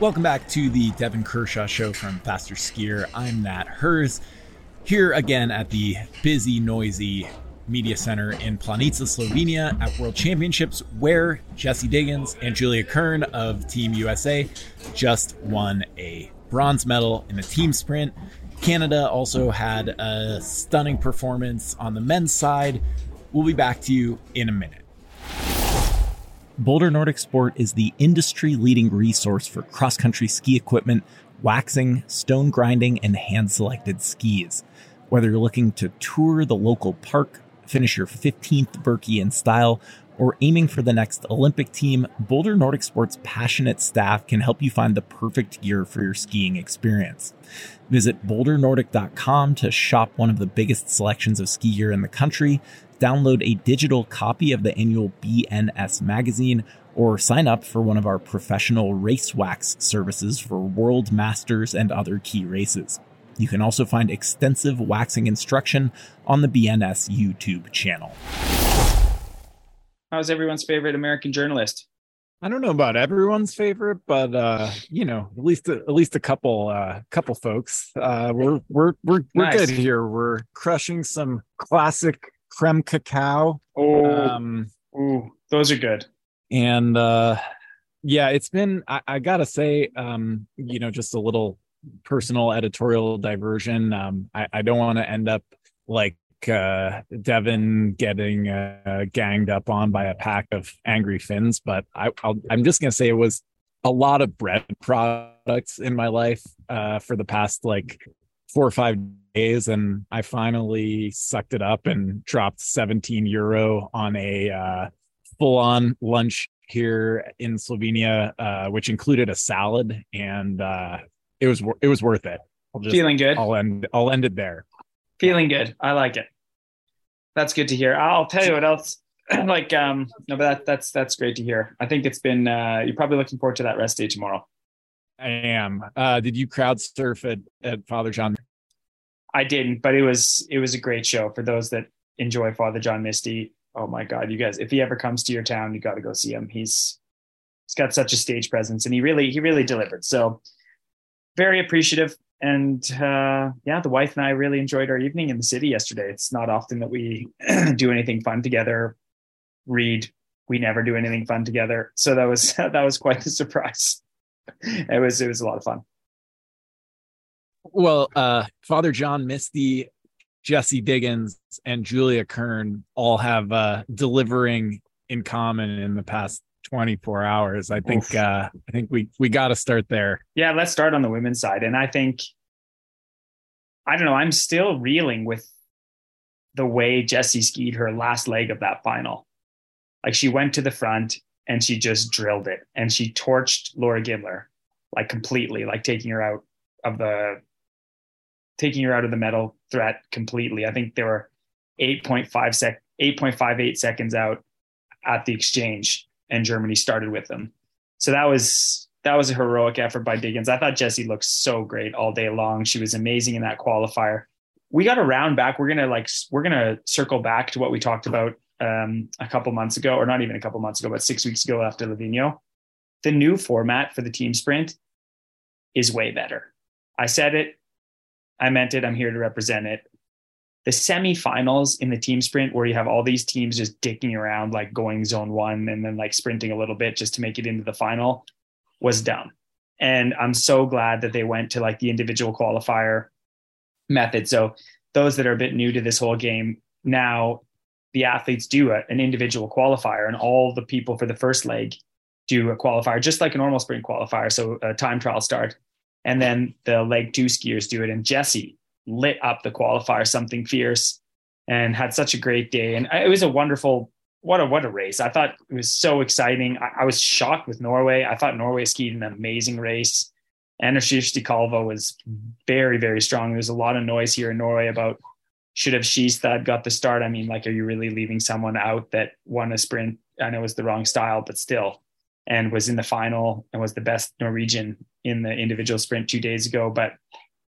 Welcome back to the Devon Kershaw Show from Faster Skier. I'm Nat Herz, here again at the busy, noisy Media Center in Planica, Slovenia at World Championships, where Jessie Diggins and Julia Kern of Team USA just won a bronze medal in the team sprint. Canada also had a stunning performance on the men's side. We'll be back to you in a minute. Boulder Nordic Sport is the industry leading resource for cross country ski equipment, waxing, stone grinding, and hand selected skis. Whether you're looking to tour the local park, finish your 15th Birkie in style, or aiming for the next Olympic team, Boulder Nordic Sport's passionate staff can help you find the perfect gear for your skiing experience. Visit bouldernordic.com to shop one of the biggest selections of ski gear in the country download a digital copy of the annual BNS magazine, or sign up for one of our professional race wax services for world masters and other key races. You can also find extensive waxing instruction on the BNS YouTube channel. How's everyone's favorite American journalist? I don't know about everyone's favorite, but uh, you know, at least at least a couple uh couple folks. Uh we're we're we're we're nice. good here. We're crushing some classic creme cacao. Oh, um, ooh, those are good. And uh, yeah, it's been. I, I gotta say, um, you know, just a little personal editorial diversion. Um, I, I don't want to end up like uh, Devon getting uh, ganged up on by a pack of angry Finns, but I, am just gonna say it was a lot of bread products in my life uh, for the past like four or five days and I finally sucked it up and dropped 17 euro on a uh, full on lunch here in Slovenia, uh, which included a salad and uh, it was it was worth it. I'll just, Feeling good. I'll end I'll end it there. Feeling good. I like it. That's good to hear. I'll tell you what else. like um no, but that that's that's great to hear. I think it's been uh you're probably looking forward to that rest day tomorrow. I am. Uh, did you crowd surf at, at Father John? I didn't, but it was it was a great show for those that enjoy Father John Misty. Oh my God, you guys! If he ever comes to your town, you got to go see him. He's he's got such a stage presence, and he really he really delivered. So very appreciative. And uh, yeah, the wife and I really enjoyed our evening in the city yesterday. It's not often that we do anything fun together. Read, we never do anything fun together. So that was that was quite the surprise. it was it was a lot of fun. Well, uh, Father John Misty, Jessie Diggins, and Julia Kern all have uh, delivering in common in the past 24 hours. I think uh, I think we we got to start there. Yeah, let's start on the women's side. And I think I don't know, I'm still reeling with the way Jessie skied her last leg of that final. Like she went to the front and she just drilled it and she torched Laura Gimmler like completely, like taking her out of the taking her out of the medal threat completely. I think they were 8.5 sec 8.58 seconds out at the exchange and Germany started with them. So that was that was a heroic effort by Diggins. I thought Jessie looked so great all day long. She was amazing in that qualifier. We got a round back. We're gonna like we're gonna circle back to what we talked about um, a couple months ago, or not even a couple months ago, but six weeks ago after Livigno. The new format for the team sprint is way better. I said it I meant it. I'm here to represent it. The semifinals in the team sprint, where you have all these teams just dicking around, like going zone one and then like sprinting a little bit just to make it into the final, was dumb. And I'm so glad that they went to like the individual qualifier method. So those that are a bit new to this whole game, now the athletes do a, an individual qualifier, and all the people for the first leg do a qualifier, just like a normal sprint qualifier. So a time trial start. And then the leg two skiers do it. And Jessie lit up the qualifier, something fierce, and had such a great day. And it was a wonderful, what a what a race. I thought it was so exciting. I, I was shocked with Norway. I thought Norway skied an amazing race. Anna Kjersti Kalvå was mm-hmm. very, very strong. There was a lot of noise here in Norway about should have Skistad got the start. I mean, like, are you really leaving someone out that won a sprint? I know it was the wrong style, but still, and was in the final and was the best Norwegian in the individual sprint two days ago. But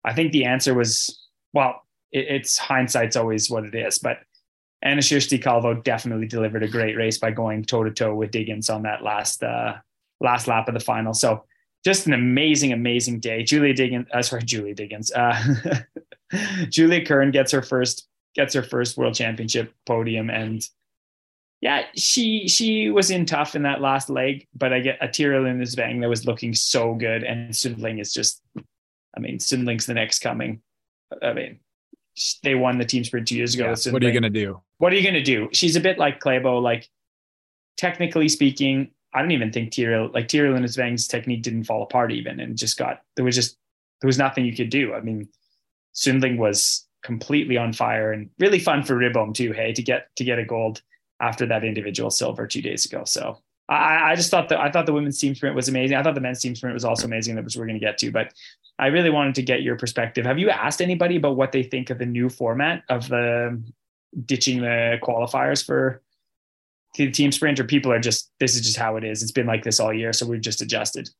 I think the answer was well, it, it's hindsight's always what it is. But Anna Kjersti Kalvå definitely delivered a great race by going toe to toe with Diggins on that last uh, last lap of the final. So just an amazing, amazing day. Julia Diggins, uh, sorry, Julia Diggins, uh, Julia Kern gets her first gets her first world championship podium, and yeah, she she was in tough in that last leg, but I get a Tiril Udnes Weng that was looking so good, and Sundling is just, I mean, Sundling's the next coming. I mean, they won the team sprint two years ago. Yeah, what are you gonna do? What are you gonna do? She's a bit like Klæbo, like technically speaking, I don't even think Tiril like Tiril Udnes Weng's technique didn't fall apart even and just got there was just there was nothing you could do. I mean, Sundling was completely on fire and really fun for Ribom too. Hey, to get to get a gold after that individual silver two days ago. So I, I just thought that I thought the women's team sprint was amazing. I thought the men's team sprint was also amazing. That we're going to get to, but I really wanted to get your perspective. Have you asked anybody about what they think of the new format of the ditching the qualifiers for the team sprint or people are just this is just how it is it's been like this all year so we've just adjusted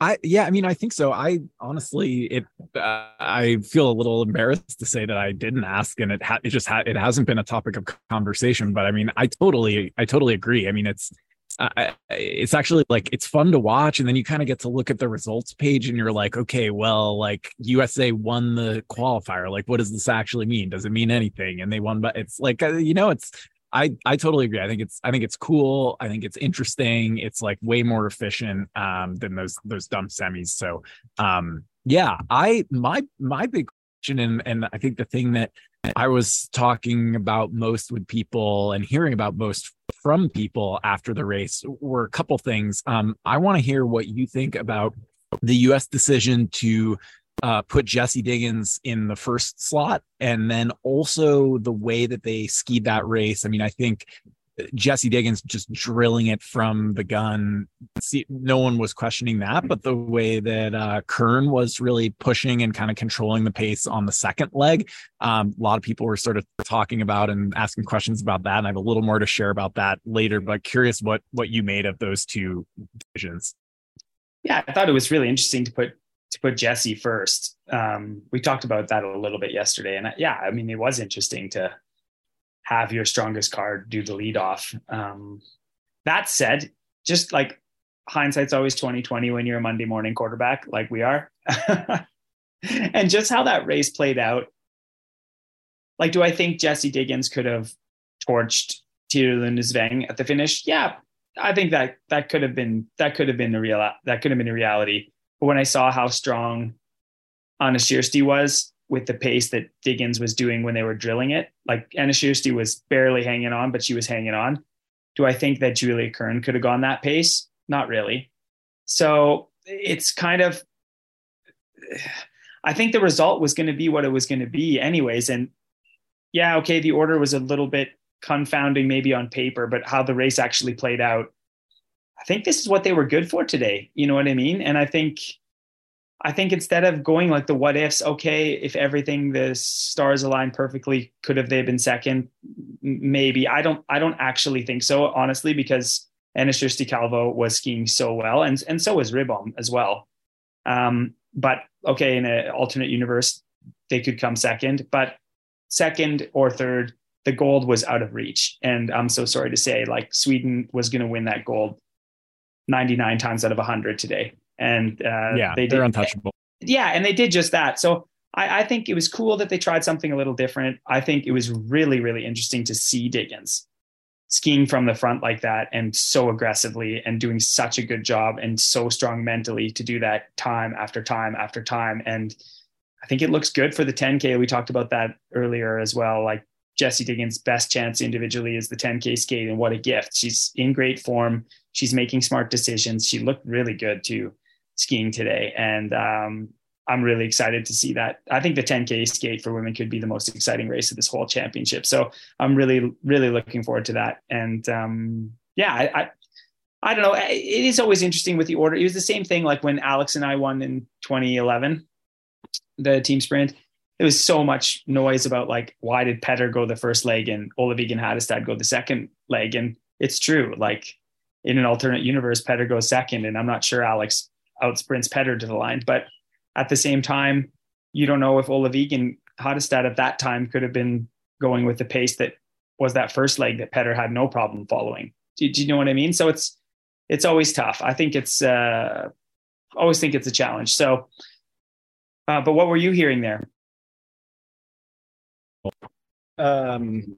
I yeah, I mean, I think so. I honestly, it uh, I feel a little embarrassed to say that I didn't ask, and it ha- it just ha- it hasn't been a topic of conversation. But I mean, I totally I totally agree. I mean, it's uh, it's actually like it's fun to watch, and then you kind of get to look at the results page, and you're like, okay, well, like USA won the qualifier. Like, what does this actually mean? Does it mean anything? And they won, but it's like uh, you know, it's I I totally agree. I think it's I think it's cool. I think it's interesting. It's like way more efficient um, than those those dumb semis. So um, yeah, I my my big question and and I think the thing that I was talking about most with people and hearing about most from people after the race were a couple things. Um, I want to hear what you think about the U.S. decision to uh, put Jessie Diggins in the first slot, and then also the way that they skied that race. I mean, I think Jessie Diggins just drilling it from the gun. See, no one was questioning that, but the way that uh, Kern was really pushing and kind of controlling the pace on the second leg, um, a lot of people were sort of talking about and asking questions about that. And I have a little more to share about that later. But curious what what you made of those two divisions. Yeah, I thought it was really interesting to put to put Jessie first. Um, we talked about that a little bit yesterday, and yeah, I mean, it was interesting to have your strongest card do the lead off. Um, that said, just like hindsight's always 2020 when you're a Monday morning quarterback, like we are, and just how that race played out. Like, do I think Jessie Diggins could have torched Tiril Sveng at the finish? Yeah, I think that that could have been that could have been the real that could have been a reality. But when I saw how strong Anna Kjersti was with the pace that Diggins was doing when they were drilling it, like Anna Kjersti was barely hanging on, but she was hanging on. Do I think that Julia Kern could have gone that pace? Not really. So it's kind of, I think the result was going to be what it was going to be, anyways. And yeah, okay, the order was a little bit confounding maybe on paper, but how the race actually played out I think this is what they were good for today. You know what I mean? And I think I think instead of going like the what ifs, okay, if everything the stars aligned perfectly, could have they been second? Maybe. I don't I don't actually think so, honestly, because Kjersti Kalvå was skiing so well, and and so was Ribom as well. Um, but okay, in an alternate universe, they could come second, but second or third, the gold was out of reach. And I'm so sorry to say, like Sweden was going to win that gold 99 times out of 100 today. And uh, yeah, they they're did, untouchable. Yeah, and they did just that. So I, I, think it was cool that they tried something a little different. I think it was really, really interesting to see Diggins skiing from the front like that and so aggressively and doing such a good job and so strong mentally to do that time after time after time. And I think it looks good for the 10K. We talked about that earlier as well. Like Jessie Diggins' best chance individually is the 10K skate, and what a gift. She's in great form. She's making smart decisions. She looked really good too skiing today. And um, I'm really excited to see that. I think the 10K skate for women could be the most exciting race of this whole championship. So I'm really, really looking forward to that. And um, yeah, I, I, I don't know. It is always interesting with the order. It was the same thing like when Alex and I won in 2011, the team sprint. There was so much noise about like why did Petter go the first leg and Ola Vigen Hattestad go the second leg, and it's true. Like in an alternate universe, Petter goes second, and I'm not sure Alex outsprints Petter to the line. But at the same time, you don't know if Ola Vigen Hattestad at that time could have been going with the pace that was that first leg that Petter had no problem following. Do, do, you know what I mean? So it's it's always tough. I think it's uh, always think it's a challenge. So, uh, but what were you hearing there? Um,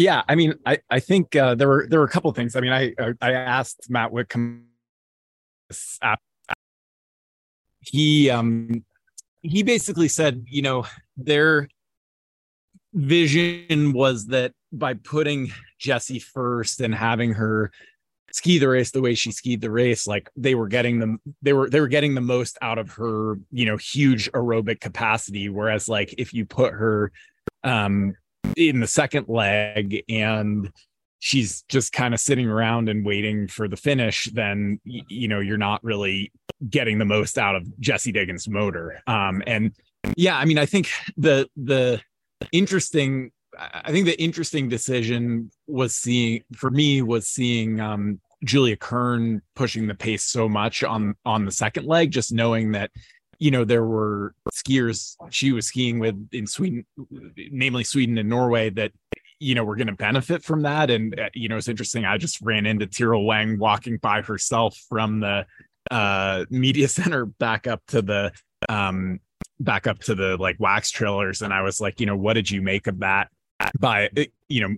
yeah, I mean, I I think uh, there were there were a couple of things. I mean, I I asked Matt Whitcomb. He um he basically said, you know, their vision was that by putting Jessie first and having her ski the race the way she skied the race like they were getting them they were they were getting the most out of her you know huge aerobic capacity whereas like if you put her um in the second leg and she's just kind of sitting around and waiting for the finish then you know you're not really getting the most out of Jessie Diggins motor. Um and yeah i mean i think the the interesting I think the interesting decision was seeing for me was seeing um, Julia Kern pushing the pace so much on on the second leg, just knowing that you know there were skiers she was skiing with in Sweden, namely Sweden and Norway, that you know were going to benefit from that. And uh, you know it's interesting. I just ran into Tiril Weng walking by herself from the uh, media center back up to the um back up to the like wax trailers and i was like you know what did you make of that by you know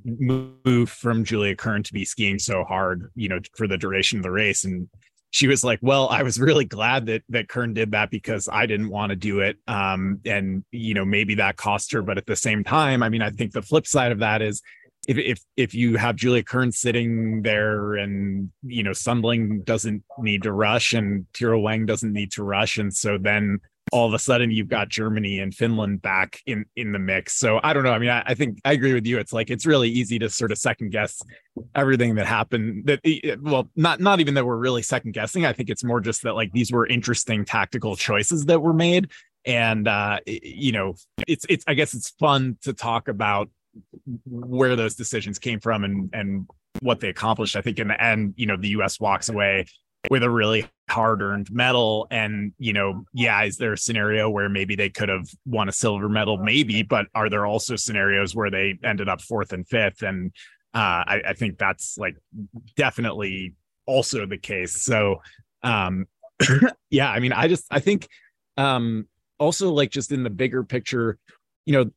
move from Julia Kern to be skiing so hard, you know, for the duration of the race. And she was like, "Well, I was really glad that that Kern did that because I didn't want to do it." Um, and you know, maybe that cost her, but at the same time, I mean, I think the flip side of that is if if if you have Julia Kern sitting there and you know Sundling doesn't need to rush and Tiril Weng doesn't need to rush, and so then all of a sudden you've got Germany and Finland back in in the mix. So I don't know. I mean, I, I, think I agree with you. It's like it's really easy to sort of second guess everything that happened. That well, not not even that we're really second guessing. I think it's more just that like these were interesting tactical choices that were made, and uh, you know, it's it's I guess it's fun to talk about where those decisions came from and and what they accomplished. I think in the end, you know, the U.S. walks away with a really hard earned medal. And, you know, yeah, is there a scenario where maybe they could have won a silver medal? Maybe, but are there also scenarios where they ended up fourth and fifth? And uh, I, I think that's like definitely also the case. So, um, yeah, I mean, I just, I think, um, also like just in the bigger picture, you know,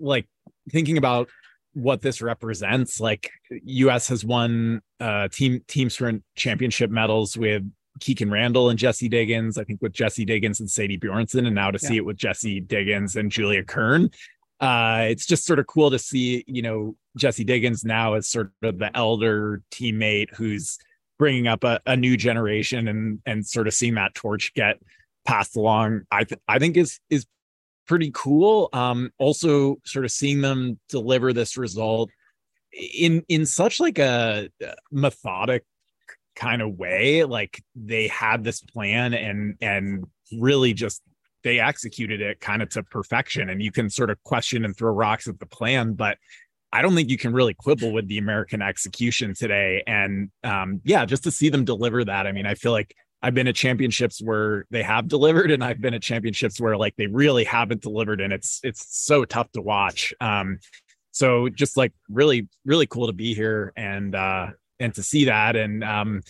like thinking about what this represents. Like US has won uh team team sprint championship medals with Kikkan Randall and Jessie Diggins, I think with Jessie Diggins and Sadie Bjornsen, and now to yeah. see it with Jessie Diggins and Julia Kern. Uh, it's just sort of cool to see, you know, Jessie Diggins now as sort of the elder teammate who's bringing up a, a new generation and and sort of seeing that torch get passed along. I th- I think is is pretty cool. Um, also, sort of seeing them deliver this result in in such like a methodic kind of way. Like they had this plan and and really just they executed it kind of to perfection. And you can sort of question and throw rocks at the plan, but I don't think you can really quibble with the American execution today. And um, yeah, just to see them deliver that, I mean, I feel like I've been at championships where they have delivered, and I've been at championships where like they really haven't delivered, and it's it's so tough to watch. Um, so just like really really cool to be here and uh, and to see that, and um,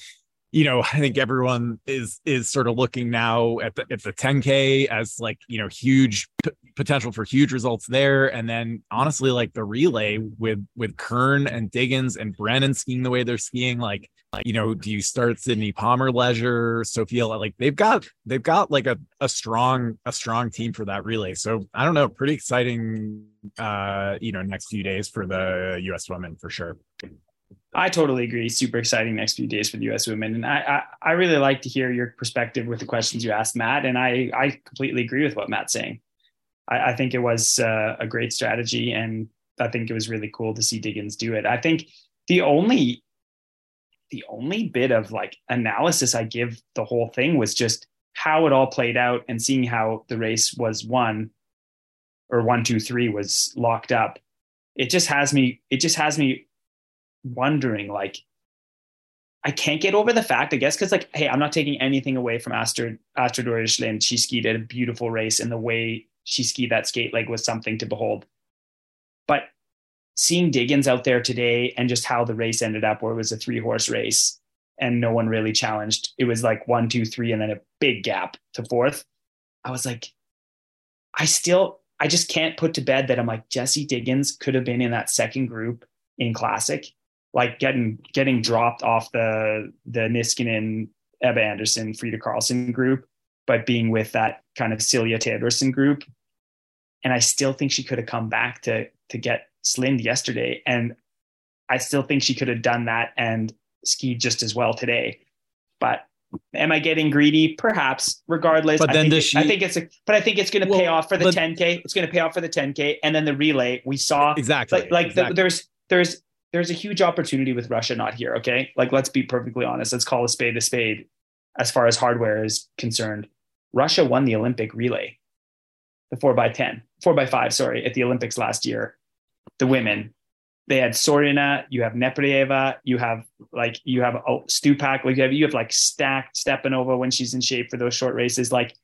you know, I think everyone is is sort of looking now at the at the 10k as like you know huge potential for huge results there, and then honestly, like the relay with with Kern and Diggins and Brennan skiing the way they're skiing, like you know, do you start Sydney Palmer-Leger, Sophia? Like they've got they've got like a a strong a strong team for that relay. So I don't know, pretty exciting. Uh, you know, next few days for the U.S. women for sure. I totally agree. Super exciting next few days for the U.S. women, and I, I, I really like to hear your perspective with the questions you asked Matt, and I I completely agree with what Matt's saying. I, I think it was uh, a great strategy, and I think it was really cool to see Diggins do it. I think the only the only bit of like analysis I give the whole thing was just how it all played out and seeing how the race was won or one, two, three was locked up. It just has me, it just has me wondering like, I can't get over the fact, I guess, because like, hey, I'm not taking anything away from Astrid Astrid Øyre Slind. She skied a beautiful race, and the way she skied that skate leg was something to behold. But seeing Diggins out there today and just how the race ended up, where it was a three horse race and no one really challenged. It was like one, two, three, and then a big gap to fourth. I was like, I still, I just can't put to bed that I'm like Jessie Diggins could have been in that second group in Classic, like getting getting dropped off the the Niskanen, Ebba Andersson, Frida Karlsson group, but being with that kind of Silje Theodorsen group. And I still think she could have come back to to get Slind yesterday. And I still think she could have done that and skied just as well today. But am I getting greedy? Perhaps. Regardless, but then I, think, she, I think it's a, but I think it's going to well, pay off for the but, 10k. It's going to pay off for the 10k, and then the relay. We saw exactly like, like exactly. The, there's there's there's a huge opportunity with Russia not here. Okay, like let's be perfectly honest. Let's call a spade a spade. As far as hardware is concerned, Russia won the Olympic relay, the four by 10, four by five, sorry, at the Olympics last year. The women, they had Sorina, you have Nepryaeva, you have like you have oh, Stupak, like you have you have like stacked Stepanova when she's in shape for those short races. Like,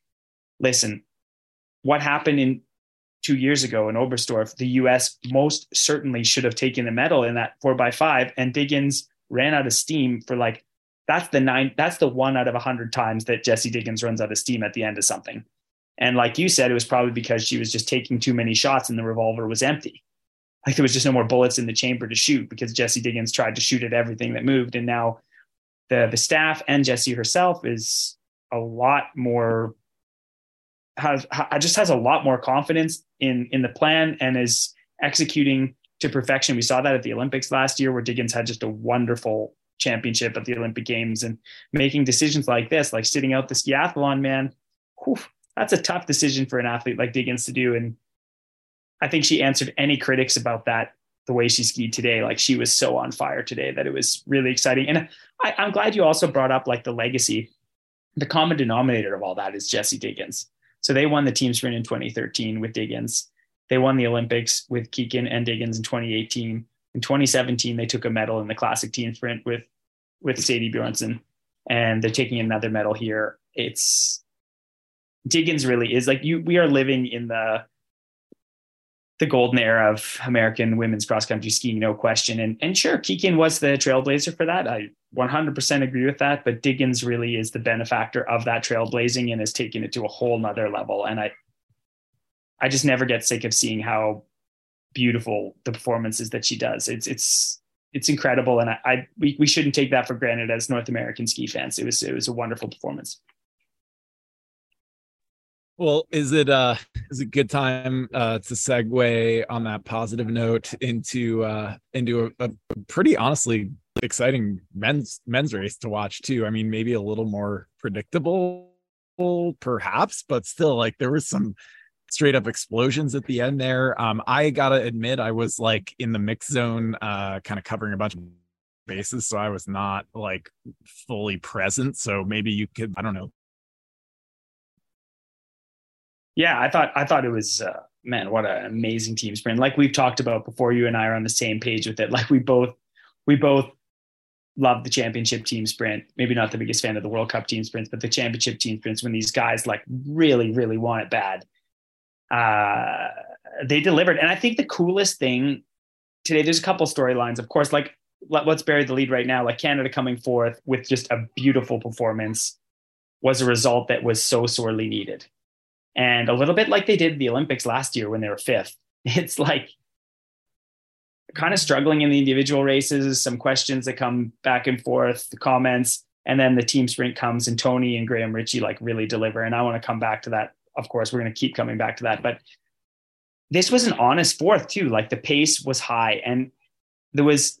listen, what happened in two years ago in Oberstdorf, the US most certainly should have taken the medal in that four by five, and Diggins ran out of steam for like that's the nine that's the one out of a hundred times that Jessie Diggins runs out of steam at the end of something. And like you said, it was probably because she was just taking too many shots and the revolver was empty like there was just no more bullets in the chamber to shoot because Jessie Diggins tried to shoot at everything that moved. And now the the staff and Jessie herself is a lot more has just has a lot more confidence in in the plan and is executing to perfection. We saw that at the Olympics last year where Diggins had just a wonderful championship at the Olympic Games and making decisions like this, like sitting out the skiathlon, man, whew, that's a tough decision for an athlete like Diggins to do. And I think she answered any critics about that the way she skied today. Like she was so on fire today that it was really exciting. And I, am glad you also brought up like the legacy. The common denominator of all that is Jessie Diggins. So they won the team sprint in 2013 with Diggins. They won the Olympics with Kikkan and Diggins in 2018. In 2017, they took a medal in the classic team sprint with with Sadie Bjornsen, and they're taking another medal here. It's Diggins really is like you. We are living in the the golden era of American women's cross country skiing, no question. And and sure, Kikkan was the trailblazer for that. I 100% agree with that. But Diggins really is the benefactor of that trailblazing and has taken it to a whole nother level. And I I just never get sick of seeing how beautiful the performances that she does. It's it's it's incredible, and I, I we we shouldn't take that for granted as North American ski fans. It was it was a wonderful performance. Well, is it uh is it a good time uh to segue on that positive note into uh into a, a pretty honestly exciting men's men's race to watch too. I mean, maybe a little more predictable perhaps, but still like there was some straight up explosions at the end there. Um I got to admit I was like in the mix zone uh kind of covering a bunch of bases so I was not like fully present. So maybe you could I don't know yeah, I thought I thought it was uh, man, what an amazing team sprint. Like we've talked about before, you and I are on the same page with it. Like we both we both love the championship team sprint. Maybe not the biggest fan of the World Cup team sprints, but the championship team sprints when these guys like really, really want it bad. Uh, they delivered, and I think the coolest thing today. There's a couple storylines, of course. Like let, us bury the lead right now. Like Canada coming forth with just a beautiful performance was a result that was so sorely needed and a little bit like they did the Olympics last year when they were fifth. It's like kind of struggling in the individual races, some questions that come back and forth, the comments, and then the team sprint comes and Tony and Graham Ritchie like really deliver. And I want to come back to that. Of course, we're going to keep coming back to that. But this was an honest fourth too. Like the pace was high. And there was,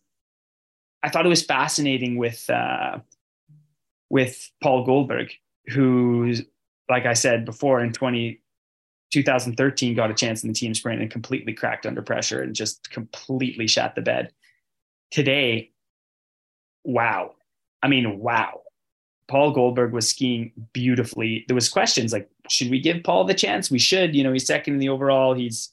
I thought it was fascinating with, uh, with Paul Golberg, who's like I said before, in 20, 2013, got a chance in the team sprint and completely cracked under pressure and just completely shot the bed. Today, wow. I mean, wow. Paul Golberg was skiing beautifully. There was questions like, should we give Paul the chance? We should. You know, he's second in the overall. He's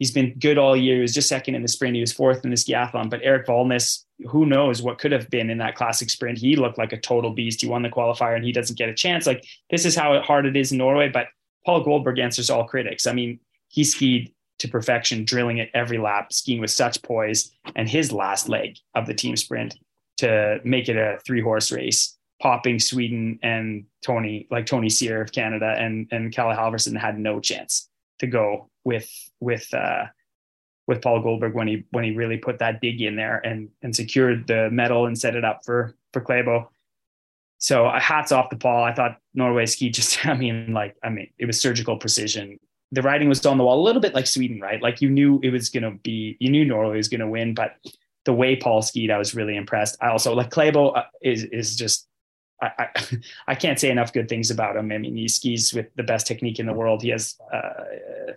he's been good all year. He was just second in the sprint. He was fourth in the skiathlon. But Erik Valnes, who knows what could have been in that classic sprint? He looked like a total beast. He won the qualifier and he doesn't get a chance. Like this is how hard it is in Norway. But Paul Golberg answers all critics. I mean, he skied to perfection, drilling it every lap, skiing with such poise, and his last leg of the team sprint to make it a three horse race, popping Sweden and Tony, like Tony Cyr of Canada and and Kalle Halfvarsson had no chance to go with with uh, with Paul Golberg when he when he really put that dig in there and and secured the medal and set it up for for Klæbo. So uh, hats off to Paul. I thought Norway ski just, I mean, like, I mean, it was surgical precision the writing was on the wall a little bit like Sweden, right? Like you knew it was going to be, you knew Norway was going to win, but the way Paul skied, I was really impressed. I also like Klæbo uh, is is just, I, I, I can't say enough good things about him. I mean, he skis with the best technique in the world. He has, uh,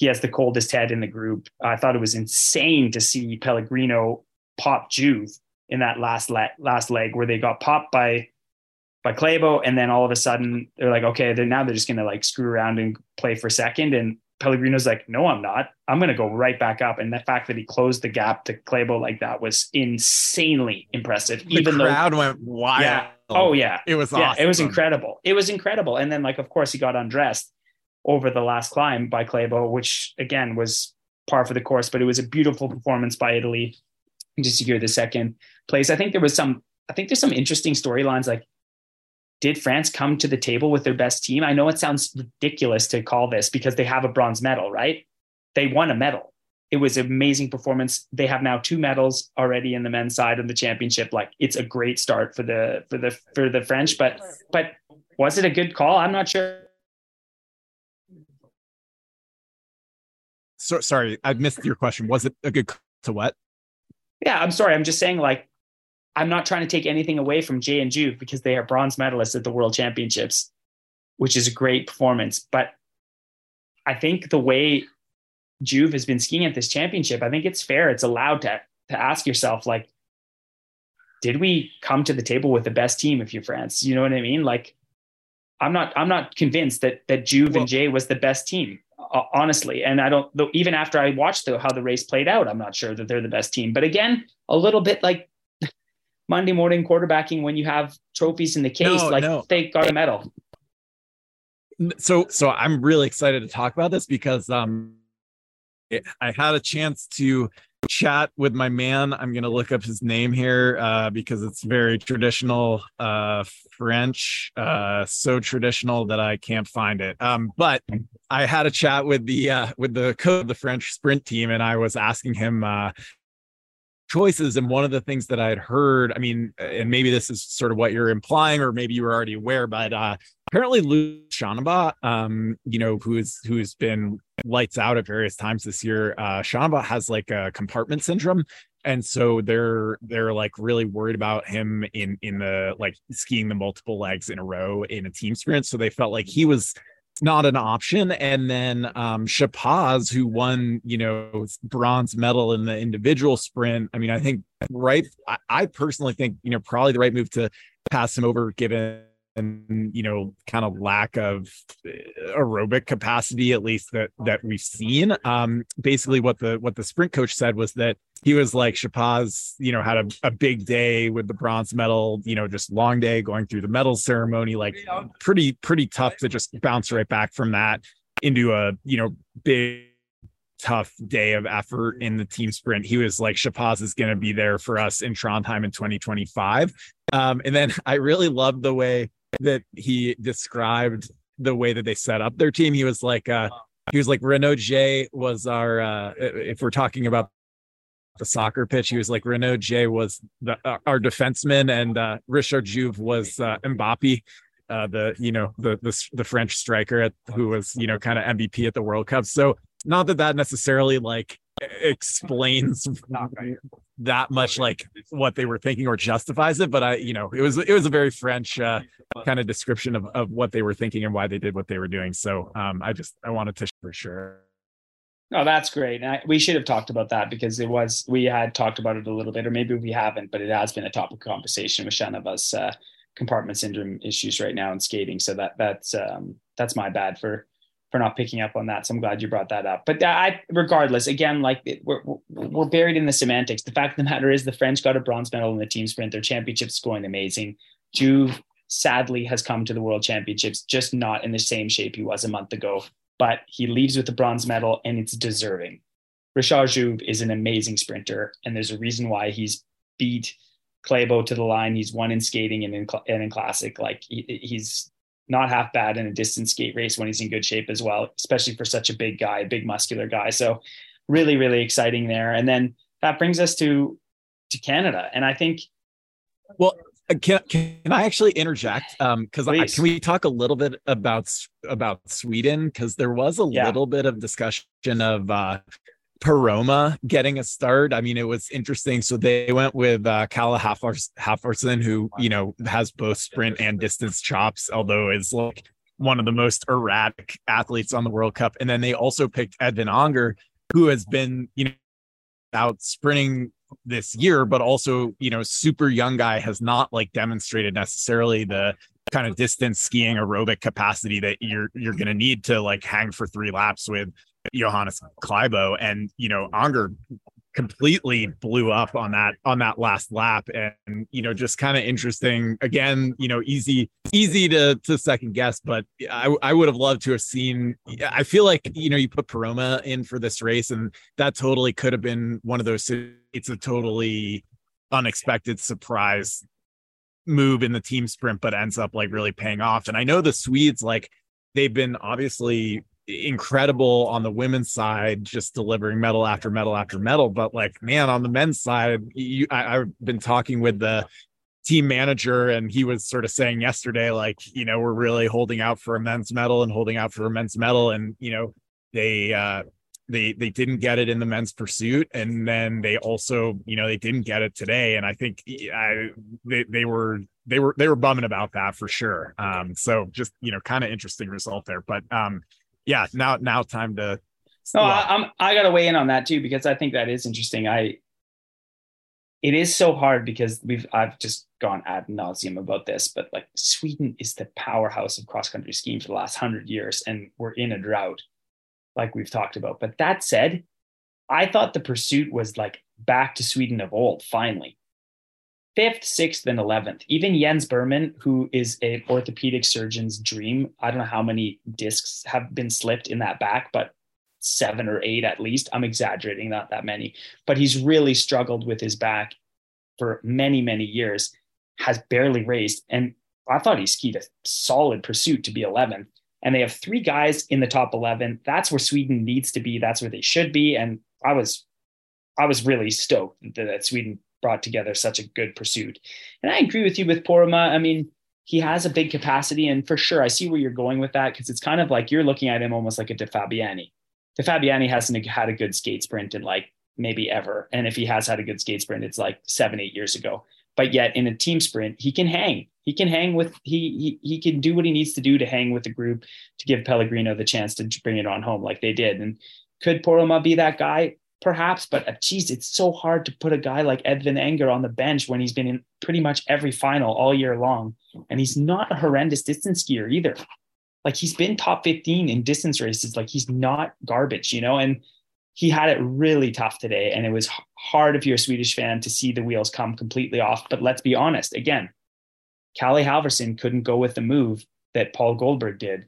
he has the coldest head in the group. I thought it was insane to see Pellegrino pop Jouve in that last le- last leg where they got popped by by Klæbo, and then all of a sudden they're like, okay, they're now they're just gonna like screw around and play for second. And Pellegrino's like, no, I'm not. I'm gonna go right back up. And the fact that he closed the gap to Klæbo like that was insanely impressive. The Even crowd though, went wild. yeah, oh yeah, It was yeah, awesome. it was incredible. It was incredible. And then like, of course, he got undressed over the last climb by Klæbo, which again was par for the course. But it was a beautiful performance by Italy Just to secure the second place. I think there was some. I think there's some interesting storylines like did France come to the table with their best team? I know it sounds ridiculous to call this because they have a bronze medal, right? They won a medal. It was an amazing performance. They have now two medals already in the men's side of the championship. Like it's a great start for the for the for the French, but but was it a good call? I'm not sure. So, sorry, I missed your question. Was it a good to what? Yeah, I'm sorry. I'm just saying like I'm not trying to take anything away from Jay and Jouve because they are bronze medalists at the World Championships, which is a great performance. But I think the way Jouve has been skiing at this championship, I think it's fair. It's allowed to to ask yourself, like, did we come to the table with the best team if you're France? You know what I mean? Like, I'm not I'm not convinced that that Jouve Well- and Jay was the best team. Uh, Honestly, and I don't. Though even after I watched the, how the race played out, I'm not sure that they're the best team. But again, a little bit like Monday morning quarterbacking when you have trophies in the case, No, like no. they got a medal. so so i'm really excited to talk about this because um i had a chance to chat with my man. I'm going to look up his name here uh because it's very traditional uh french uh so traditional that i can't find it. Um but i had a chat with the uh with the coach of the french sprint team and i was asking him uh choices and one of the things that i had heard i mean and maybe this is sort of what you're implying or maybe you were already aware but uh apparently Lou Chanavat, um, you know, who is who's been lights out at various times this year, uh, Chanavat has like a compartment syndrome. And so they're they're like really worried about him in in the like skiing the multiple legs in a row in a team sprint. So they felt like he was not an option. And then um Chappaz, who won, you know, bronze medal in the individual sprint. I mean, I think right. I, I personally think, you know, probably the right move to pass him over given and you know kind of lack of uh, aerobic capacity at least that that we've seen um basically what the what the sprint coach said was that he was like Chappaz, you know, had a, a big day with the bronze medal, you know, just long day going through the medal ceremony, like pretty, pretty tough to just bounce right back from that into a, you know, big, tough day of effort in the team sprint. He was like, Chappaz is going to be there for us in Trondheim in 2025. Um, and then I really loved the way that he described the way that they set up their team. He was like, uh, he was like Renaud Jay was our, uh, if we're talking about the soccer pitch. He was like Renaud Jay was the, uh, our defenseman, and uh, Richard Jouve was uh, Mbappe, uh, the you know the, the the French striker at, who was you know kind of MVP at the World Cup. So not that that necessarily like explains that much like what they were thinking or justifies it, but I you know it was it was a very French uh, kind of description of of what they were thinking and why they did what they were doing. So um, I just I wanted to for sure. No, that's great. And I, we should have talked about that because it was we had talked about it a little bit, or maybe we haven't, but it has been a topic of conversation with Chanavat's uh, compartment syndrome issues right now in skating. So that that's um, that's my bad for for not picking up on that. So I'm glad you brought that up. But I, regardless, again, like we're we're buried in the semantics. The fact of the matter is, the French got a bronze medal in the team sprint. Their championship's going amazing. Jouve sadly has come to the World Championships, just not in the same shape he was a month ago but he leaves with the bronze medal and it's deserving. Richard Jouve is an amazing sprinter, and there's a reason why he's beat Klæbo to the line. He's won in skating and in, and in classic. Like he, he's not half bad in a distance skate race when he's in good shape as well, especially for such a big guy, big muscular guy. So really, really exciting there. And then that brings us to to Canada, and I think. Well, uh, can, can I actually interject? Because um, can we talk a little bit about about Sweden? Because there was a yeah. little bit of discussion of uh, Poromaa getting a start. I mean, it was interesting. So they went with uh, Kalle Halfvarsson, who you know has both sprint and distance chops, although is like one of the most erratic athletes on the World Cup. And then they also picked Edvin Anger, who has been you know out sprinting this year, but also you know super young guy has not like demonstrated necessarily the kind of distance skiing aerobic capacity that you're you're going to need to like hang for three laps with Johannes Klæbo and you know mm-hmm. Anger completely blew up on that on that last lap. And you know just kind of interesting. Again you know easy easy to to second guess but I, I would have loved to have seen I feel like you know you put Poromaa in for this race and that totally could have been one of those it's a totally unexpected surprise move in the team sprint but ends up like really paying off. And I know the Swedes like they've been obviously incredible on the women's side, just delivering medal after medal after medal. But like, man, on the men's side, you, I, I've been talking with the team manager and he was sort of saying yesterday like you know we're really holding out for a men's medal and holding out for a men's medal. And you know they uh they they didn't get it in the men's pursuit. And then they also you know they didn't get it today. And i think I, they, they were they were they were bumming about that for sure. Um so just you know kind of interesting result there. But um yeah, now now time to. No, I, I'm I got to weigh in on that too because I think that is interesting. I. It is so hard because we've I've just gone ad nauseum about this, but like Sweden is the powerhouse of cross country skiing for the last hundred years, and we're in a drought, like we've talked about. But that said, I thought the pursuit was like back to Sweden of old. Finally, fifth, sixth, and 11th. Even Jens Burman, who is an orthopedic surgeon's dream, I don't know how many discs have been slipped in that back, but seven or eight at least. I'm exaggerating, not that many, but he's really struggled with his back for many, many years, has barely raised. And I thought he skied a solid pursuit to be 11th. And they have three guys in the top 11. That's where Sweden needs to be. That's where they should be. And I was, I was really stoked that Sweden brought together such a good pursuit. And I agree with you with Poromaa. I mean, he has a big capacity, and for sure, I see where you're going with that because it's kind of like you're looking at him almost like a De Fabiani. De Fabiani hasn't had a good skate sprint in like maybe ever, and if he has had a good skate sprint, it's like seven, eight years ago. But yet, in a team sprint, he can hang. He can hang with he he he can do what he needs to do to hang with the group to give Pellegrino the chance to bring it on home like they did. And could Poromaa be that guy? Perhaps, but uh, geez, it's so hard to put a guy like Edvin Anger on the bench when he's been in pretty much every final all year long. And he's not a horrendous distance skier either. Like he's been top 15 in distance races. Like he's not garbage, you know, and he had it really tough today. And it was hard if you're a Swedish fan to see the wheels come completely off. But let's be honest again, Kalle Halfvarsson couldn't go with the move that Paul Golberg did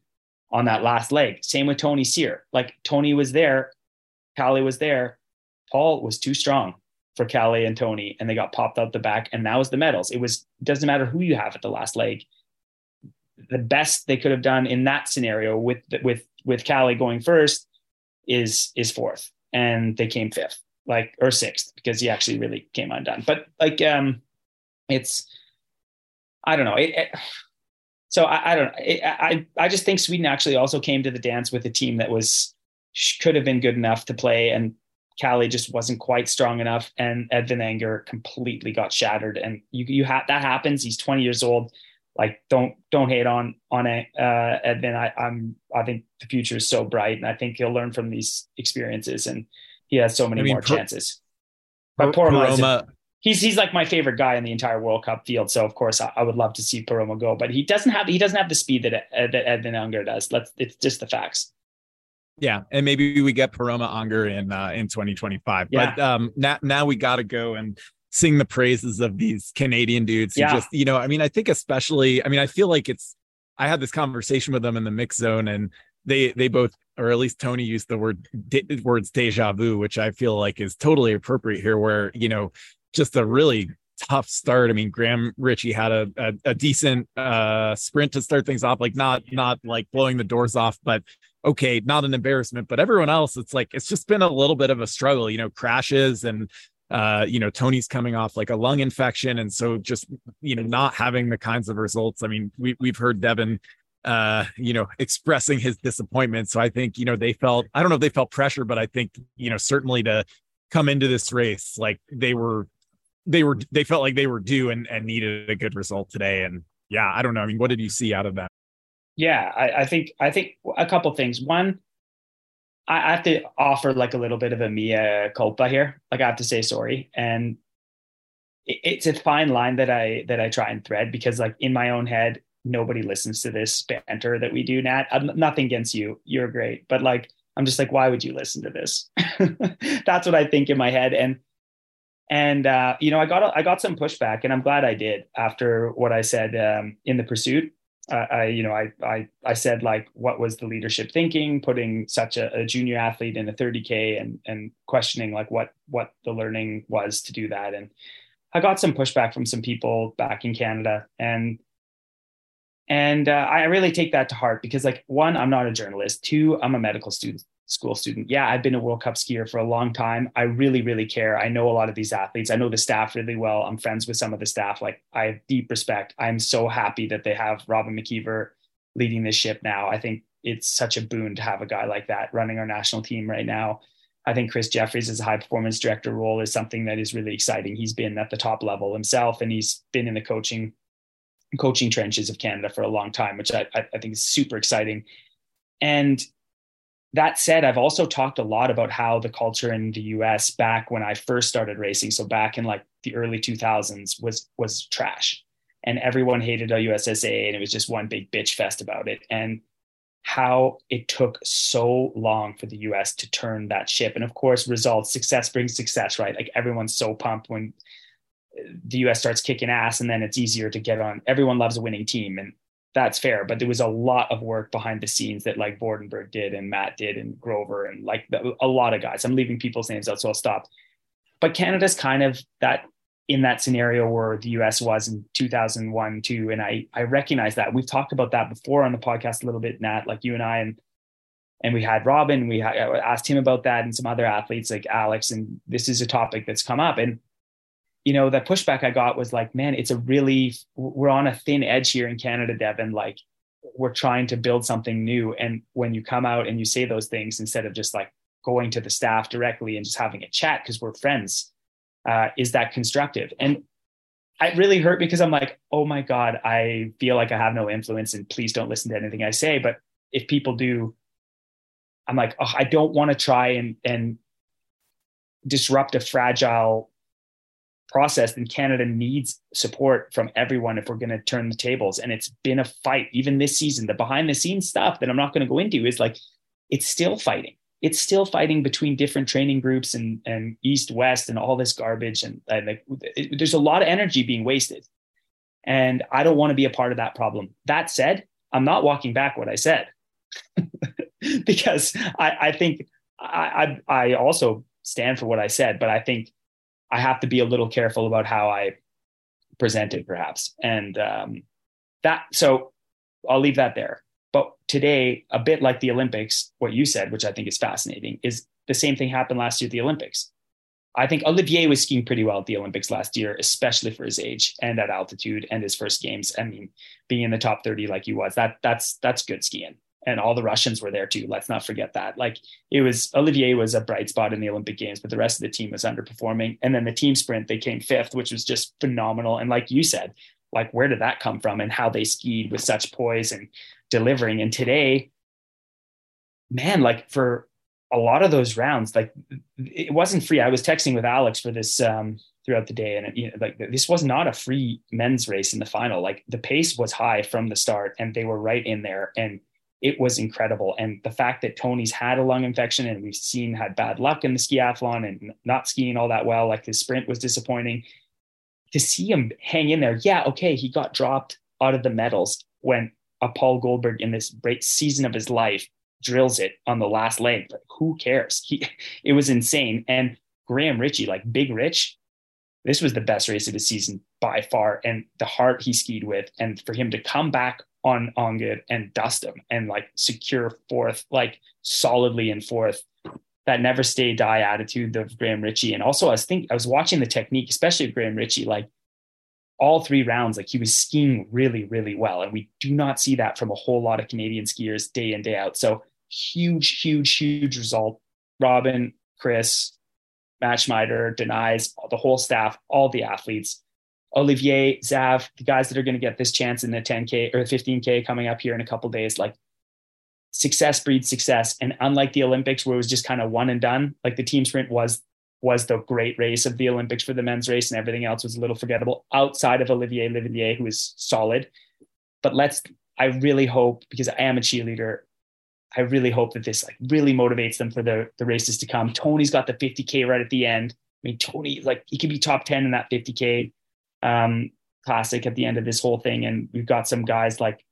on that last leg. Same with Tony Cyr. Like Tony was there, Kalle was there, Paul was too strong for Kalle and Tony, and they got popped out the back. And that was the medals. It was doesn't matter who you have at the last leg. The best they could have done in that scenario with with with Kalle going first is is fourth, and they came fifth, like or sixth because he actually really came undone. But like um, it's I don't know. It, it, so I, I don't I I just think Sweden actually also came to the dance with a team that was could have been good enough to play and Kalle just wasn't quite strong enough, and Edvin Anger completely got shattered. And you you have that happens. He's 20 years old. Like don't don't hate on on uh, Edvin. I, I'm I think the future is so bright, and I think he'll learn from these experiences, and he has so many I mean, more chances. But Poromaa, he's he's like my favorite guy in the entire World Cup field. So of course I, I, would love to see Poromaa go, but he doesn't have he doesn't have the speed that uh, that Edvin Anger does. Let's it's just the facts. Yeah, and maybe we get Poromaa Anger in uh, in 2025. Yeah. But um, now now we got to go and sing the praises of these Canadian dudes. Yeah. just you know, I mean, I think especially, I mean, I feel like it's. I had this conversation with them in the mix zone, and they they both or at least Tony used the word de- words deja vu, which I feel like is totally appropriate here. Where you know, just a really tough start. I mean, Graham Ritchie had a, a, a decent uh, sprint to start things off, like not not like blowing the doors off, but okay, not an embarrassment. But everyone else, it's like it's just been a little bit of a struggle. You know, crashes and uh, you know, Tony's coming off like a lung infection, and so just you know not having the kinds of results. I mean, we we've heard Devon uh you know expressing his disappointment so i think you know they felt i don't know if they felt pressure but i think you know certainly to come into this race like they were they were they felt like they were due and, and needed a good result today. And yeah, I don't know. I mean, what did you see out of that? Yeah, I, I think I think a couple things. One, I, I have to offer like a little bit of a mea culpa here. Like I have to say sorry, and it, it's a fine line that I that I try and thread because like in my own head, nobody listens to this banter that we do. Nat, I'm, nothing against you. You're great, but like I'm just like, why would you listen to this? That's what I think in my head, and and uh, you know i got i got some pushback and i'm glad i did after what i said um, in the pursuit i you know I, I i said like what was the leadership thinking putting such a, a, junior athlete in a 30k and and questioning like what what the learning was to do that. And i got some pushback from some people back in canada. And and uh, i really take that to heart because like one i'm not a journalist. Two i'm a medical student school student. Yeah, I've been a World Cup skier for a long time. I really, really care. I know a lot of these athletes. I know the staff really well. I'm friends with some of the staff. Like I have deep respect. I'm so happy that they have Robin McKeever leading this ship now. I think it's such a boon to have a guy like that running our national team right now. I think Chris Jeffries as a high performance director role is something that is really exciting. He's been at the top level himself and he's been in the coaching coaching trenches of Canada for a long time, which I, I think is super exciting. And that said, I've also talked a lot about how the culture in the US back when I first started racing, so back in like the early 2000s was was trash. And everyone hated USSA and it was just one big bitch fest about it. And how it took so long for the US to turn that ship. And of course, results, success brings success, right? Like everyone's so pumped when uh, the US starts kicking ass and then it's easier to get on. Everyone loves a winning team. And that's fair. But there was a lot of work behind the scenes that like Vordenberg did and Matt did and Grover and like a lot of guys. I'm leaving people's names out, so I'll stop. But Canada's kind of that in that scenario where the US was in 2001 too. And I, I recognize that we've talked about that before on the podcast a little bit, Nat, like you and I, and, and we had Robin, we asked him about that and some other athletes like Alex. And this is a topic that's come up. And you know, that pushback I got was like, man, it's a really, we're on a thin edge here in Canada, Devon. Like, we're trying to build something new. And when you come out and you say those things instead of just like going to the staff directly and just having a chat because we're friends, uh, is that constructive? And it really hurt because I'm like, oh my God, I feel like I have no influence and please don't listen to anything I say. But if people do, I'm like, oh, I don't want to try and, and disrupt a fragile process, then Canada needs support from everyone if we're going to turn the tables. And it's been a fight, even this season. The behind the scenes stuff that I'm not going to go into is like, it's still fighting. It's still fighting between different training groups and, and East, West, and all this garbage. And, and like, it, there's a lot of energy being wasted. And I don't want to be a part of that problem. That said, I'm not walking back what I said because I, I think I, I, I also stand for what I said, but I think I have to be a little careful about how I present it, perhaps. And um, that, so I'll leave that there. But today, a bit like the Olympics, what you said, which I think is fascinating, is the same thing happened last year at the Olympics. I think Olivier was skiing pretty well at the Olympics last year, especially for his age and at altitude and his first games. I mean, being in the top 30 like he was, that that's that's good skiing and all the Russians were there too. Let's not forget that. Like it was Olivier was a bright spot in the Olympic Games, but the rest of the team was underperforming. And then the team sprint, they came fifth, which was just phenomenal. And like you said, like where did that come from and how they skied with such poise and delivering. And today, man, like for a lot of those rounds, like it wasn't free. I was texting with Alex for this um, throughout the day, and it, you know, like this was not a free men's race in the final. Like the pace was high from the start, and they were right in there. And it was incredible. And the fact that Tony's had a lung infection and we've seen had bad luck in the skiathlon and not skiing all that well, like his sprint was disappointing. To see him hang in there, yeah, okay, he got dropped out of the medals when a Pål Golberg in this great season of his life drills it on the last leg. But who cares? He, it was insane. And Graham Ritchie, like Big Rich, this was the best race of the season by far. And the heart he skied with, and for him to come back on on good and dust him and like secure fourth, like solidly in fourth. That never stay die attitude of Graham Ritchie. And also I was thinking I was watching the technique, especially of Graham Ritchie, like all three rounds, like he was skiing really, really well. And we do not see that from a whole lot of Canadian skiers day in, day out. So huge, huge, huge result. Robin, Chris, Matt Schmider, Denies, the whole staff, all the athletes. Olivier, Zav, the guys that are going to get this chance in the 10K or the 15K coming up here in a couple days, like success breeds success. And unlike the Olympics, where it was just kind of one and done, like the team sprint was was the great race of the Olympics for the men's race, and everything else was a little forgettable outside of Olivier Léveillé, who is solid. But let's, I really hope, because I am a cheerleader, I really hope that this like really motivates them for the the races to come. Tony's got the 50k right at the end. I mean, Tony like he could be top 10 in that 50k um, classic at the end of this whole thing, and we've got some guys like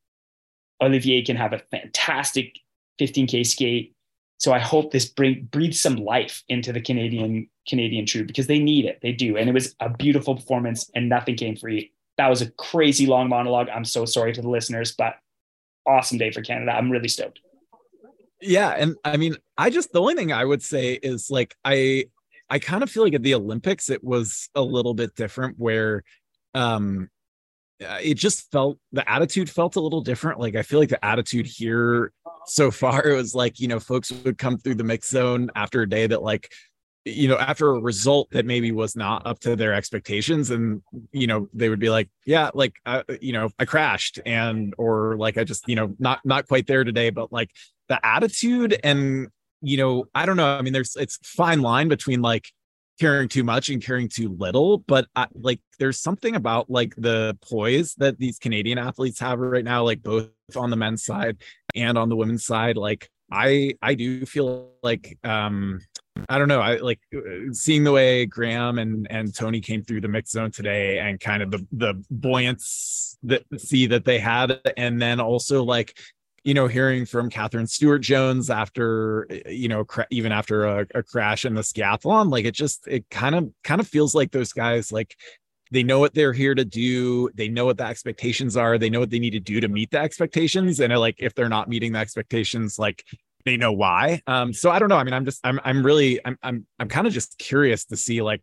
Olivier can have a fantastic 15k skate. So I hope this bring breathes some life into the Canadian Canadian troop because they need it. They do, and it was a beautiful performance, and nothing came free. That was a crazy long monologue. I'm so sorry to the listeners, but awesome day for Canada. I'm really stoked. Yeah, and I mean, I just the only thing I would say is like I I kind of feel like at the Olympics it was a little bit different where um uh, it just felt the attitude felt a little different. Like I feel like the attitude here so far it was like, you know, folks would come through the mix zone after a day that like you know after a result that maybe was not up to their expectations and you know they would be like yeah like uh, you know i crashed and or like i just you know not not quite there today but like the attitude and you know i don't know i mean there's it's fine line between like caring too much and caring too little but I, like there's something about like the poise that these canadian athletes have right now like both on the men's side and on the women's side like i i do feel like um I don't know. I like seeing the way Graham and and Tony came through the mix zone today, and kind of the the buoyance that see that they had, and then also like you know, hearing from Katherine Stewart Jones after, you know, cra- even after a, a, crash in the skiathlon, like it just, it kind of, kind of feels like those guys, like they know what they're here to do. They know what the expectations are. They know what they need to do to meet the expectations. And like, if they're not meeting the expectations, like they know why. Um, so I don't know. I mean, I'm just, I'm, I'm really, I'm, I'm, I'm kind of just curious to see like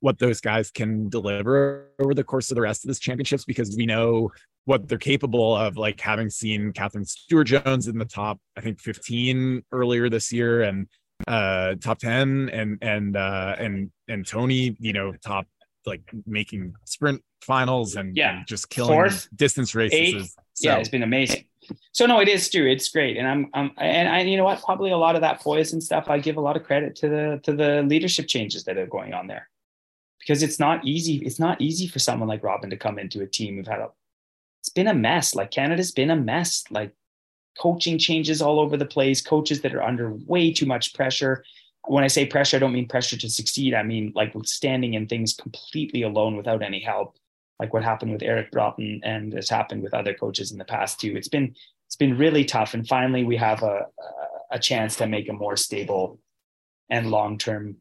what those guys can deliver over the course of the rest of this championships because we know what they're capable of, like having seen Katherine Stewart Jones in the top, I think 15 earlier this year and uh top 10 and and uh and and Tony, you know, top like making sprint finals and, yeah. and just killing Fourth, distance races. So. Yeah, it's been amazing. So no, it is Stu. It's great, and I'm, I'm, and I, you know what? Probably a lot of that poise and stuff. I give a lot of credit to the to the leadership changes that are going on there, because it's not easy. It's not easy for someone like Robin to come into a team who've had a it's been a mess. Like Canada's been a mess. Like coaching changes all over the place, coaches that are under way too much pressure. When I say pressure, I don't mean pressure to succeed. I mean like standing in things completely alone without any help, like what happened with Eric Broughton and has happened with other coaches in the past too. It's been it's been really tough. And finally, we have a a chance to make a more stable and long term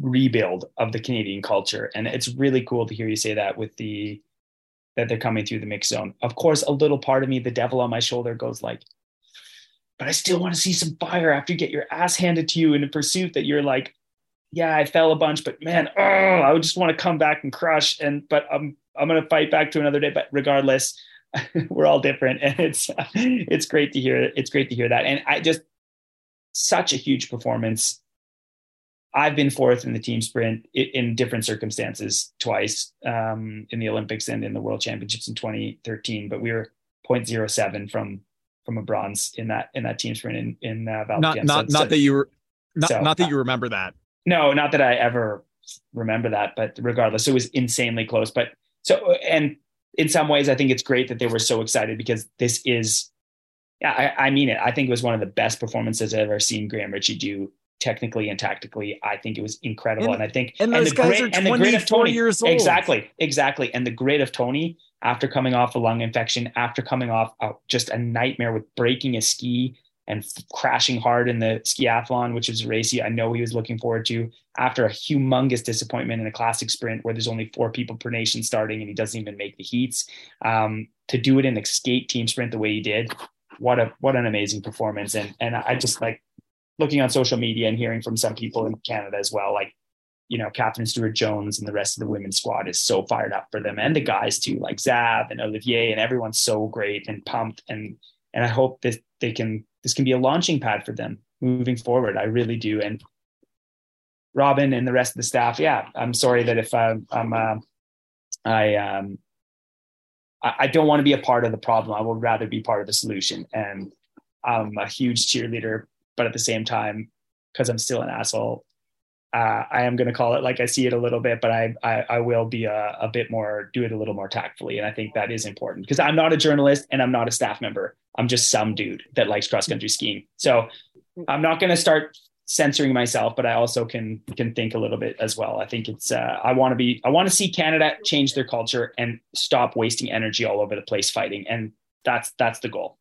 rebuild of the Canadian culture. And it's really cool to hear you say that with the that they're coming through the mix zone. Of course, a little part of me, the devil on my shoulder, goes like, but I still want to see some fire after you get your ass handed to you in a pursuit that you're like, yeah, I fell a bunch, but man, oh, I would just want to come back and crush. And but I'm I'm gonna fight back to another day. But regardless, we're all different, and it's it's great to hear. It's great to hear that. And I just such a huge performance I've been fourth in the team sprint in different circumstances twice um, in the Olympics and in the World Championships in 2013. But we were 0.07 from from a bronze in that in that team sprint in in uh, Not not so, not that you were not, so, not that you remember that. No, not that I ever remember that. But regardless, it was insanely close. But so and in some ways, I think it's great that they were so excited because this is. Yeah, I, I mean it. I think it was one of the best performances I've ever seen Graham Ritchie do technically and tactically. I think it was incredible, and, and I think and, and those guys grit, are and the grit of Tony years old. Exactly, exactly, and the grit of Tony after coming off a lung infection, after coming off a, just a nightmare with breaking a ski and f- crashing hard in the skiathlon, which is racy. I know he was looking forward to after a humongous disappointment in a classic sprint where there's only four people per nation starting and he doesn't even make the heats. Um, to do it in a skate team sprint the way he did, what a what an amazing performance! And and I just like looking on social media and hearing from some people in Canada as well, like you know, Katherine Stewart Jones and the rest of the women's squad is so fired up for them and the guys too, like Zab and Olivier and everyone's so great and pumped. And, and I hope that they can, this can be a launching pad for them moving forward. I really do. And Robin and the rest of the staff, yeah, I'm sorry that if I'm, I'm uh, I, um, I, I don't want to be a part of the problem. I would rather be part of the solution. And I'm a huge cheerleader, but at the same time, because I'm still an asshole, uh, I am going to call it like I see it a little bit, but I I, I will be a, a, bit more do it a little more tactfully, and I think that is important because I'm not a journalist and I'm not a staff member. I'm just some dude that likes cross country skiing. So I'm not going to start censoring myself, but I also can can think a little bit as well. I think it's uh, I want to be I want to see Canada change their culture and stop wasting energy all over the place fighting, and that's that's the goal.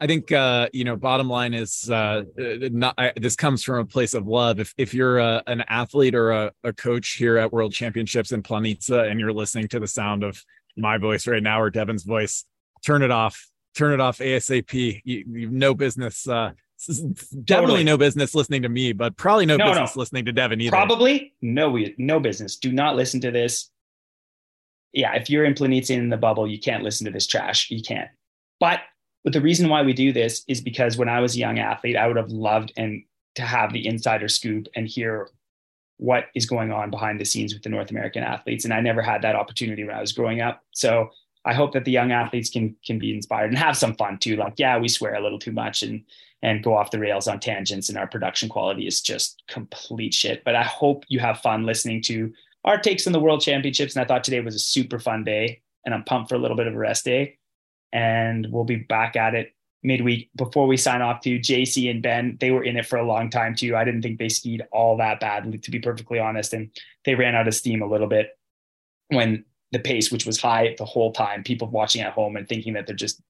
I think uh, you know. Bottom line is, uh, not I, this comes from a place of love. If if you're a, an athlete or a, a coach here at World Championships in Planica and you're listening to the sound of my voice right now or Devon's voice, turn it off. Turn it off ASAP. You, you've no business. Uh, definitely totally. no business listening to me, but probably no, no business no. listening to Devon either. Probably no, no business. Do not listen to this. Yeah, if you're in Planica in the bubble, you can't listen to this trash. You can't. But but the reason why we do this is because when I was a young athlete, I would have loved and to have the insider scoop and hear what is going on behind the scenes with the North American athletes. And I never had that opportunity when I was growing up. So I hope that the young athletes can can be inspired and have some fun too. Like, yeah, we swear a little too much and and go off the rails on tangents, and our production quality is just complete shit. But I hope you have fun listening to our takes on the World Championships. And I thought today was a super fun day, and I'm pumped for a little bit of a rest day and we'll be back at it midweek before we sign off to JC and Ben. They were in it for a long time too. I didn't think they skied all that badly, to be perfectly honest. And they ran out of steam a little bit when the pace, which was high the whole time, people watching at home and thinking that they're just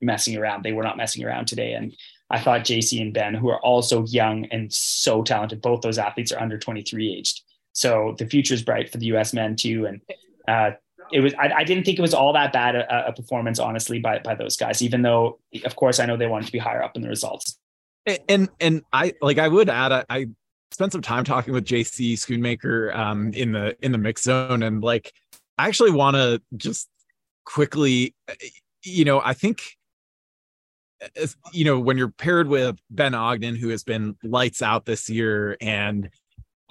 messing around. They were not messing around today. And I thought JC and Ben, who are also young and so talented, both those athletes are under 23 aged. So the future is bright for the US men too. And uh, it was I, I, didn't think it was all that bad a, a, performance honestly by by those guys even though of course i know they wanted to be higher up in the results. And and i like i would add I, I spent some time talking with jc schoonmaker um in the in the mix zone and like i actually want to just quickly you know i think you know when you're paired with ben ogden who has been lights out this year and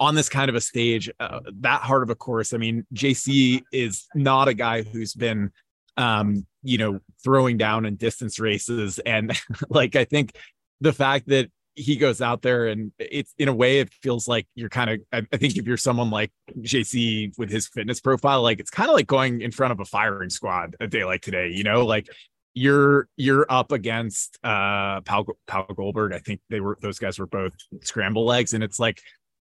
on this kind of a stage, uh, that hard of a course. I mean, JC is not a guy who's been, um, you know, throwing down in distance races. And like, I think the fact that he goes out there and it's in a way, it feels like you're kind of, I, I think if you're someone like JC with his fitness profile, like it's kind of like going in front of a firing squad a day like today, you know, like you're you're up against uh Pau, Pau Golberg. I think they were those guys were both scramble legs, and it's like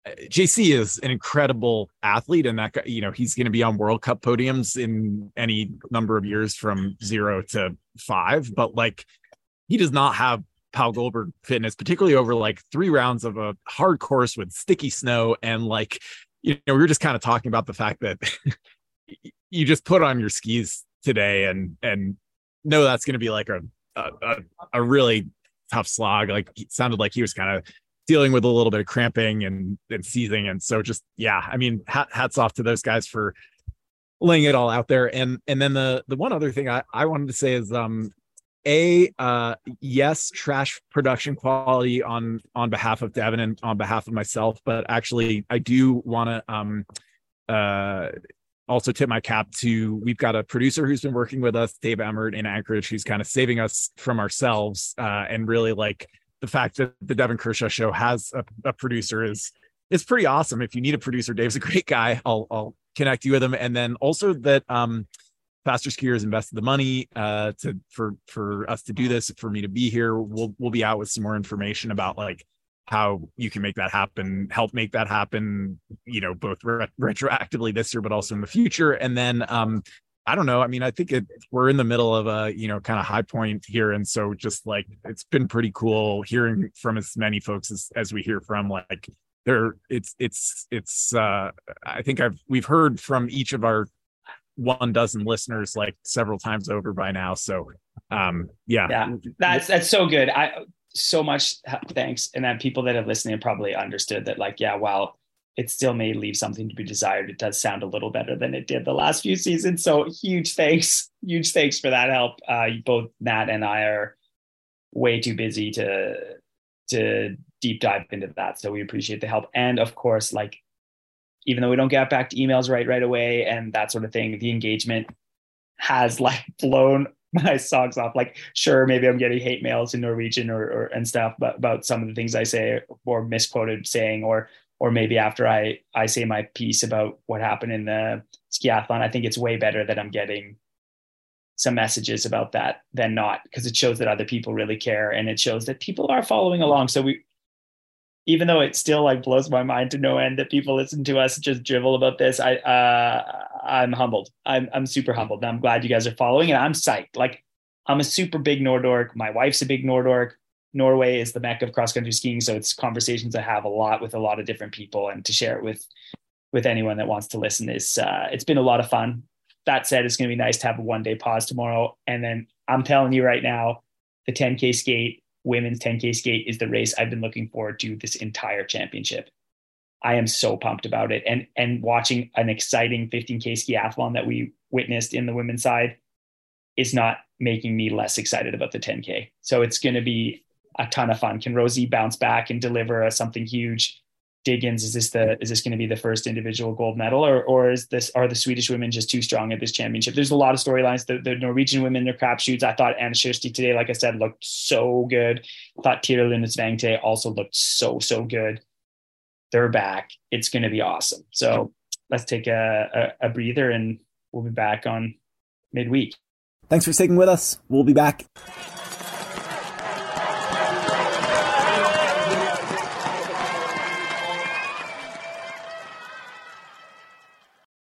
JC is an incredible athlete, and that you know, he's going to be on World Cup podiums in any number of years from zero to five. But like, he does not have Pål Golberg fitness, particularly over like three rounds of a hard course with sticky snow. And like, you know, we were just kind of talking about the fact that you just put on your skis today and and know that's going to be like a, a a really tough slog. Like, it sounded like he was kind of dealing with a little bit of cramping and, and seizing. And so just, yeah, I mean, hat, hats off to those guys for laying it all out there. And, and then the, the one other thing I, I wanted to say is, um, a uh yes trash production quality on on behalf of devon and on behalf of myself but actually i do want to um uh also tip my cap to we've got a producer who's been working with us dave emmert in anchorage who's kind of saving us from ourselves uh and really like the fact that the Devon Kershaw show has a, a producer is is pretty awesome. If you need a producer, Dave's a great guy. I'll I'll connect you with him. And then also that um FasterSkier's invested the money uh to for for us to do this, for me to be here. We'll we'll be out with some more information about like how you can make that happen, help make that happen, you know, both re- retroactively this year, but also in the future. And then, um, I don't know. I mean, I think it, we're in the middle of a, you know, kind of high point here. And so just like, it's been pretty cool hearing from as many folks as, as we hear from like there it's, it's, it's, uh, I think I've, we've heard from each of our one dozen listeners like several times over by now. So, um, yeah, yeah, that's, that's so good. I, so much thanks. And then people that have listened probably understood that, like, yeah, while it still may leave something to be desired, it does sound a little better than it did the last few seasons. So huge thanks, huge thanks for that help. Uh, both Nat and I are way too busy to to deep dive into that. So we appreciate the help. And of course, like even though we don't get back to emails right right away and that sort of thing, the engagement has like blown my socks off. Like, sure, maybe I'm getting hate mails in Norwegian or, or and stuff, but about some of the things I say or misquoted saying, or or maybe after I I say my piece about what happened in the skiathlon, I think it's way better that I'm getting some messages about that than not because it shows that other people really care and it shows that people are following along. So we even though it still like blows my mind to no end that people listen to us just drivel about this, I uh, I'm humbled. I'm I'm super humbled. And I'm glad you guys are following, and I'm psyched. Like I'm a super big Nordork. My wife's a big Nordork. Norway is the mecca of cross country skiing, so it's conversations I have a lot with a lot of different people, and to share it with with anyone that wants to listen is uh, it's been a lot of fun. That said, it's going to be nice to have a one day pause tomorrow, and then I'm telling you right now, the 10k skate women's 10K skate is the race I've been looking forward to this entire championship. I am so pumped about it. And and watching an exciting 15K skiathlon that we witnessed in the women's side is not making me less excited about the 10K. So it's going to be a ton of fun. Can Rosie bounce back and deliver something huge? Diggins, is this the is this going to be the first individual gold medal, or or is this are the Swedish women just too strong at this championship? There's a lot of storylines. The, the Norwegian women, their crapshoots. I thought Anne Kjersti today, like I said, looked so good. I thought Tiril Svang today also looked so so good. They're back. It's going to be awesome. So let's take a, a, a breather, and we'll be back on midweek. Thanks for sticking with us. We'll be back.